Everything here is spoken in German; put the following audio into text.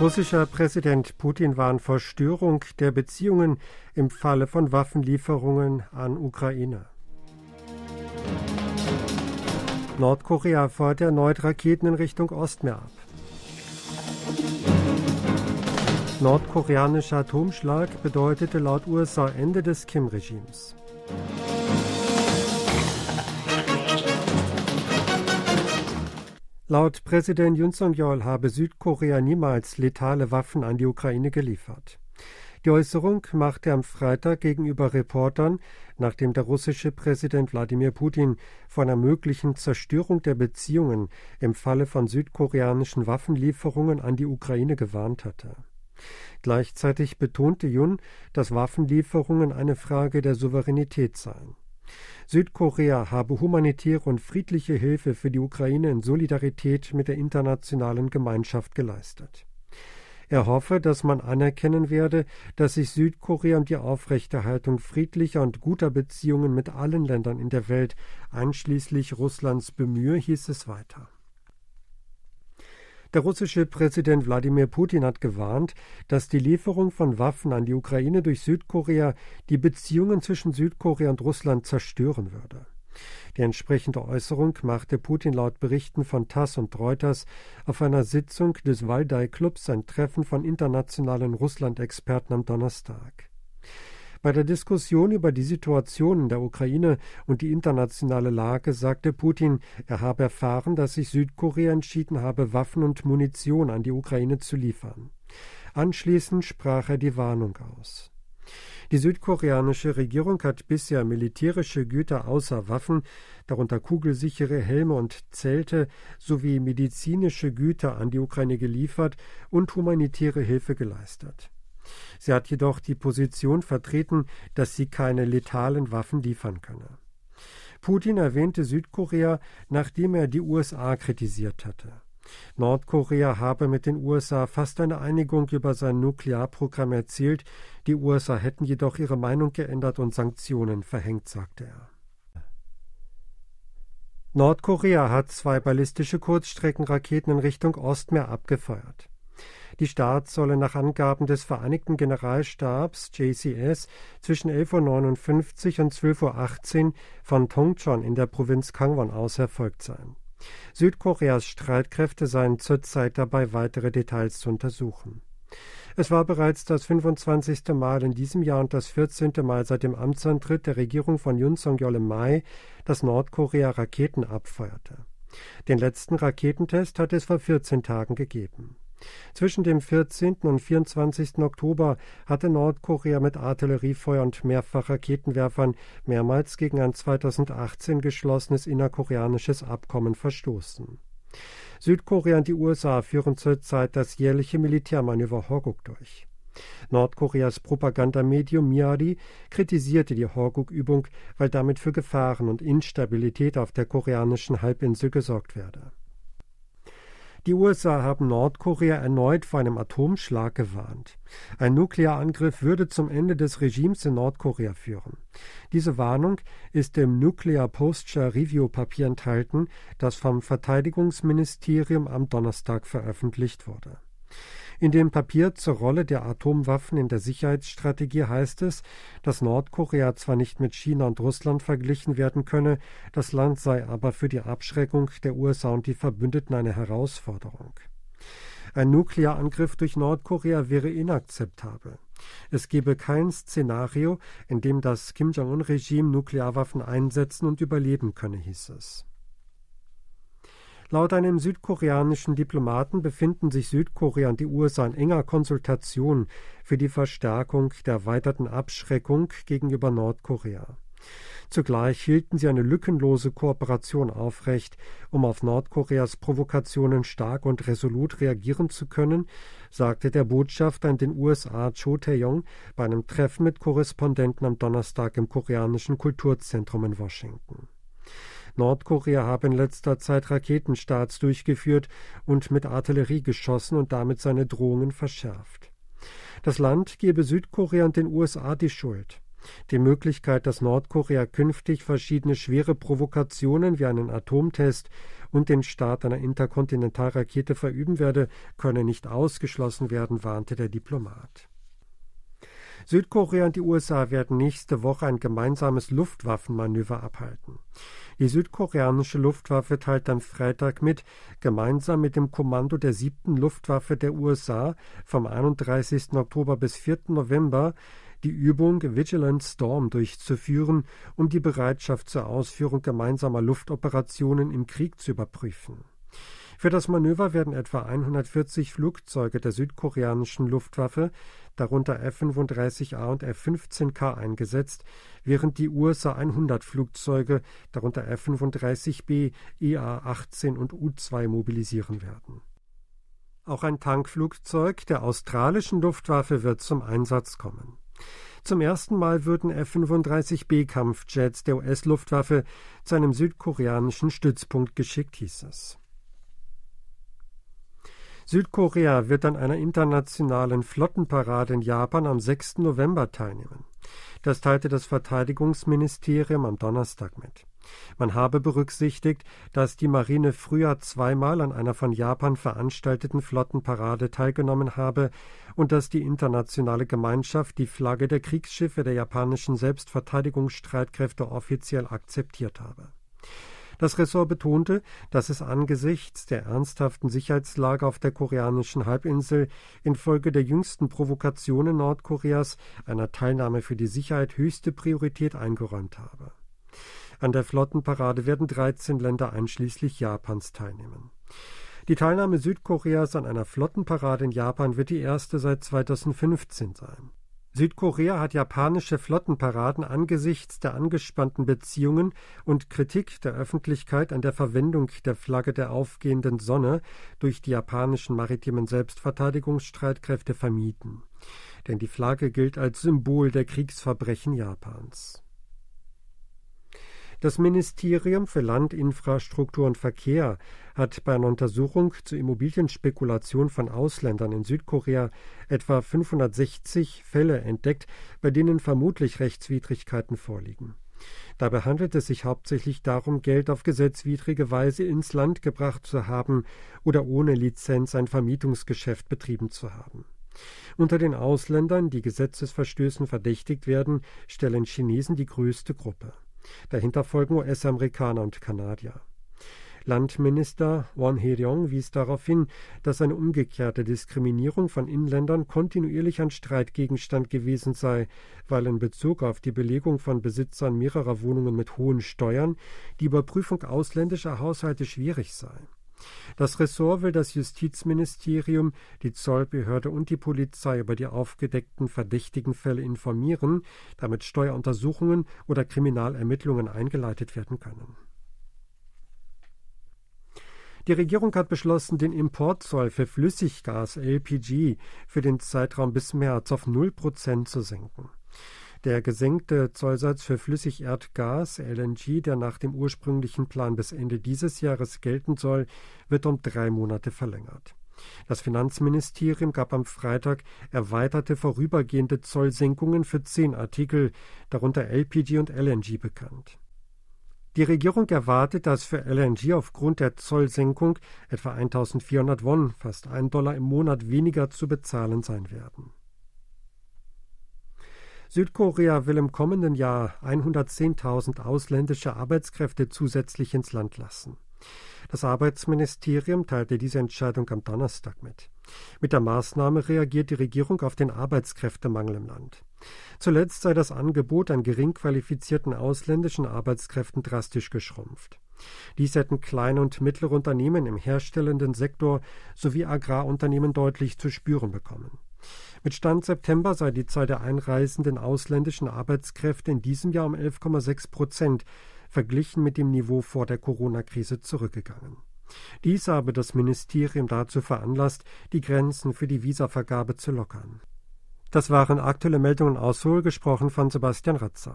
Russischer Präsident Putin warnt vor Störung der Beziehungen im Falle von Waffenlieferungen an Ukraine. Nordkorea feuert erneut Raketen in Richtung Ostmeer ab. Nordkoreanischer Atomschlag bedeutete laut USA Ende des Kim-Regimes. Laut Präsident Yoon Song-yeol habe Südkorea niemals letale Waffen an die Ukraine geliefert. Die Äußerung machte er am Freitag gegenüber Reportern, nachdem der russische Präsident Wladimir Putin von einer möglichen Zerstörung der Beziehungen im Falle von südkoreanischen Waffenlieferungen an die Ukraine gewarnt hatte. Gleichzeitig betonte Jun, dass Waffenlieferungen eine Frage der Souveränität seien. Südkorea habe humanitäre und friedliche Hilfe für die Ukraine in Solidarität mit der internationalen Gemeinschaft geleistet. Er hoffe, dass man anerkennen werde, dass sich Südkorea um die Aufrechterhaltung friedlicher und guter Beziehungen mit allen Ländern in der Welt, einschließlich Russlands, bemühe, hieß es weiter. Der russische Präsident Wladimir Putin hat gewarnt, dass die Lieferung von Waffen an die Ukraine durch Südkorea die Beziehungen zwischen Südkorea und Russland zerstören würde. Die entsprechende Äußerung machte Putin laut Berichten von TASS und Reuters auf einer Sitzung des Waldai Clubs ein Treffen von internationalen Russland-Experten am Donnerstag. Bei der Diskussion über die Situation in der Ukraine und die internationale Lage sagte Putin, er habe erfahren, dass sich Südkorea entschieden habe, Waffen und Munition an die Ukraine zu liefern. Anschließend sprach er die Warnung aus. Die südkoreanische Regierung hat bisher militärische Güter außer Waffen, darunter kugelsichere Helme und Zelte, sowie medizinische Güter an die Ukraine geliefert und humanitäre Hilfe geleistet. Sie hat jedoch die Position vertreten, dass sie keine letalen Waffen liefern könne. Putin erwähnte Südkorea, nachdem er die USA kritisiert hatte. Nordkorea habe mit den USA fast eine Einigung über sein Nuklearprogramm erzielt, die USA hätten jedoch ihre Meinung geändert und Sanktionen verhängt, sagte er. Nordkorea hat zwei ballistische Kurzstreckenraketen in Richtung Ostmeer abgefeuert. Die Starts sollen nach Angaben des Vereinigten Generalstabs JCS zwischen 11.59 Uhr und 12.18 Uhr von Tongchon in der Provinz Kangwon aus erfolgt sein. Südkoreas Streitkräfte seien zurzeit dabei, weitere Details zu untersuchen. Es war bereits das 25. Mal in diesem Jahr und das 14. Mal seit dem Amtsantritt der Regierung von Yun Song-yeol im Mai, dass Nordkorea Raketen abfeuerte. Den letzten Raketentest hat es vor 14 Tagen gegeben. Zwischen dem 14. und 24. Oktober hatte Nordkorea mit Artilleriefeuer und Mehrfachraketenwerfern mehrmals gegen ein 2018 geschlossenes innerkoreanisches Abkommen verstoßen. Südkorea und die USA führen zurzeit das jährliche Militärmanöver Hoguk durch. Nordkoreas Propagandamedium Miari kritisierte die Horguk-Übung, weil damit für Gefahren und Instabilität auf der koreanischen Halbinsel gesorgt werde. Die USA haben Nordkorea erneut vor einem Atomschlag gewarnt. Ein Nuklearangriff würde zum Ende des Regimes in Nordkorea führen. Diese Warnung ist im Nuclear Posture Review Papier enthalten, das vom Verteidigungsministerium am Donnerstag veröffentlicht wurde. In dem Papier zur Rolle der Atomwaffen in der Sicherheitsstrategie heißt es, dass Nordkorea zwar nicht mit China und Russland verglichen werden könne, das Land sei aber für die Abschreckung der USA und die Verbündeten eine Herausforderung. Ein Nuklearangriff durch Nordkorea wäre inakzeptabel. Es gebe kein Szenario, in dem das Kim Jong-un-Regime Nuklearwaffen einsetzen und überleben könne, hieß es. Laut einem südkoreanischen Diplomaten befinden sich Südkorea und die USA in enger Konsultation für die Verstärkung der erweiterten Abschreckung gegenüber Nordkorea. Zugleich hielten sie eine lückenlose Kooperation aufrecht, um auf Nordkoreas Provokationen stark und resolut reagieren zu können, sagte der Botschafter in den USA Cho Tae-yong bei einem Treffen mit Korrespondenten am Donnerstag im koreanischen Kulturzentrum in Washington. Nordkorea habe in letzter Zeit Raketenstarts durchgeführt und mit Artillerie geschossen und damit seine Drohungen verschärft. Das Land gebe Südkorea und den USA die Schuld. Die Möglichkeit, dass Nordkorea künftig verschiedene schwere Provokationen wie einen Atomtest und den Start einer Interkontinentalrakete verüben werde, könne nicht ausgeschlossen werden, warnte der Diplomat. Südkorea und die USA werden nächste Woche ein gemeinsames Luftwaffenmanöver abhalten. Die südkoreanische Luftwaffe teilt am Freitag mit, gemeinsam mit dem Kommando der siebten Luftwaffe der USA vom 31. Oktober bis 4. November die Übung Vigilant Storm durchzuführen, um die Bereitschaft zur Ausführung gemeinsamer Luftoperationen im Krieg zu überprüfen. Für das Manöver werden etwa 140 Flugzeuge der südkoreanischen Luftwaffe, darunter F-35A und F-15K, eingesetzt, während die USA 100 Flugzeuge, darunter F-35B, EA-18 und U-2 mobilisieren werden. Auch ein Tankflugzeug der australischen Luftwaffe wird zum Einsatz kommen. Zum ersten Mal würden F-35B Kampfjets der US-Luftwaffe zu einem südkoreanischen Stützpunkt geschickt, hieß es. Südkorea wird an einer internationalen Flottenparade in Japan am 6. November teilnehmen. Das teilte das Verteidigungsministerium am Donnerstag mit. Man habe berücksichtigt, dass die Marine früher zweimal an einer von Japan veranstalteten Flottenparade teilgenommen habe und dass die internationale Gemeinschaft die Flagge der Kriegsschiffe der japanischen Selbstverteidigungsstreitkräfte offiziell akzeptiert habe. Das Ressort betonte, dass es angesichts der ernsthaften Sicherheitslage auf der koreanischen Halbinsel infolge der jüngsten Provokationen Nordkoreas einer Teilnahme für die Sicherheit höchste Priorität eingeräumt habe. An der Flottenparade werden 13 Länder einschließlich Japans teilnehmen. Die Teilnahme Südkoreas an einer Flottenparade in Japan wird die erste seit 2015 sein. Südkorea hat japanische Flottenparaden angesichts der angespannten Beziehungen und Kritik der Öffentlichkeit an der Verwendung der Flagge der aufgehenden Sonne durch die japanischen maritimen Selbstverteidigungsstreitkräfte vermieden. Denn die Flagge gilt als Symbol der Kriegsverbrechen Japans. Das Ministerium für Land, Infrastruktur und Verkehr hat bei einer Untersuchung zur Immobilienspekulation von Ausländern in Südkorea etwa 560 Fälle entdeckt, bei denen vermutlich Rechtswidrigkeiten vorliegen. Dabei handelt es sich hauptsächlich darum, Geld auf gesetzwidrige Weise ins Land gebracht zu haben oder ohne Lizenz ein Vermietungsgeschäft betrieben zu haben. Unter den Ausländern, die Gesetzesverstößen verdächtigt werden, stellen Chinesen die größte Gruppe. Dahinter folgen US-Amerikaner und Kanadier. Landminister Won He-ryong wies darauf hin, dass eine umgekehrte Diskriminierung von Inländern kontinuierlich ein Streitgegenstand gewesen sei, weil in Bezug auf die Belegung von Besitzern mehrerer Wohnungen mit hohen Steuern die Überprüfung ausländischer Haushalte schwierig sei. Das Ressort will das Justizministerium, die Zollbehörde und die Polizei über die aufgedeckten verdächtigen Fälle informieren, damit Steueruntersuchungen oder Kriminalermittlungen eingeleitet werden können. Die Regierung hat beschlossen, den Importzoll für Flüssiggas LPG für den Zeitraum bis März auf 0 Prozent zu senken. Der gesenkte Zollsatz für Flüssigerdgas LNG, der nach dem ursprünglichen Plan bis Ende dieses Jahres gelten soll, wird um drei Monate verlängert. Das Finanzministerium gab am Freitag erweiterte vorübergehende Zollsenkungen für zehn Artikel, darunter LPG und LNG bekannt. Die Regierung erwartet, dass für LNG aufgrund der Zollsenkung etwa 1400 Won, fast ein Dollar im Monat weniger zu bezahlen sein werden. Südkorea will im kommenden Jahr 110.000 ausländische Arbeitskräfte zusätzlich ins Land lassen. Das Arbeitsministerium teilte diese Entscheidung am Donnerstag mit. Mit der Maßnahme reagiert die Regierung auf den Arbeitskräftemangel im Land. Zuletzt sei das Angebot an gering qualifizierten ausländischen Arbeitskräften drastisch geschrumpft. Dies hätten kleine und mittlere Unternehmen im herstellenden Sektor sowie Agrarunternehmen deutlich zu spüren bekommen. Mit Stand September sei die Zahl der einreisenden ausländischen Arbeitskräfte in diesem Jahr um 11,6 Prozent verglichen mit dem Niveau vor der Corona-Krise zurückgegangen. Dies habe das Ministerium dazu veranlasst, die Grenzen für die Visavergabe zu lockern. Das waren aktuelle Meldungen aus Seoul, gesprochen von Sebastian Ratzer.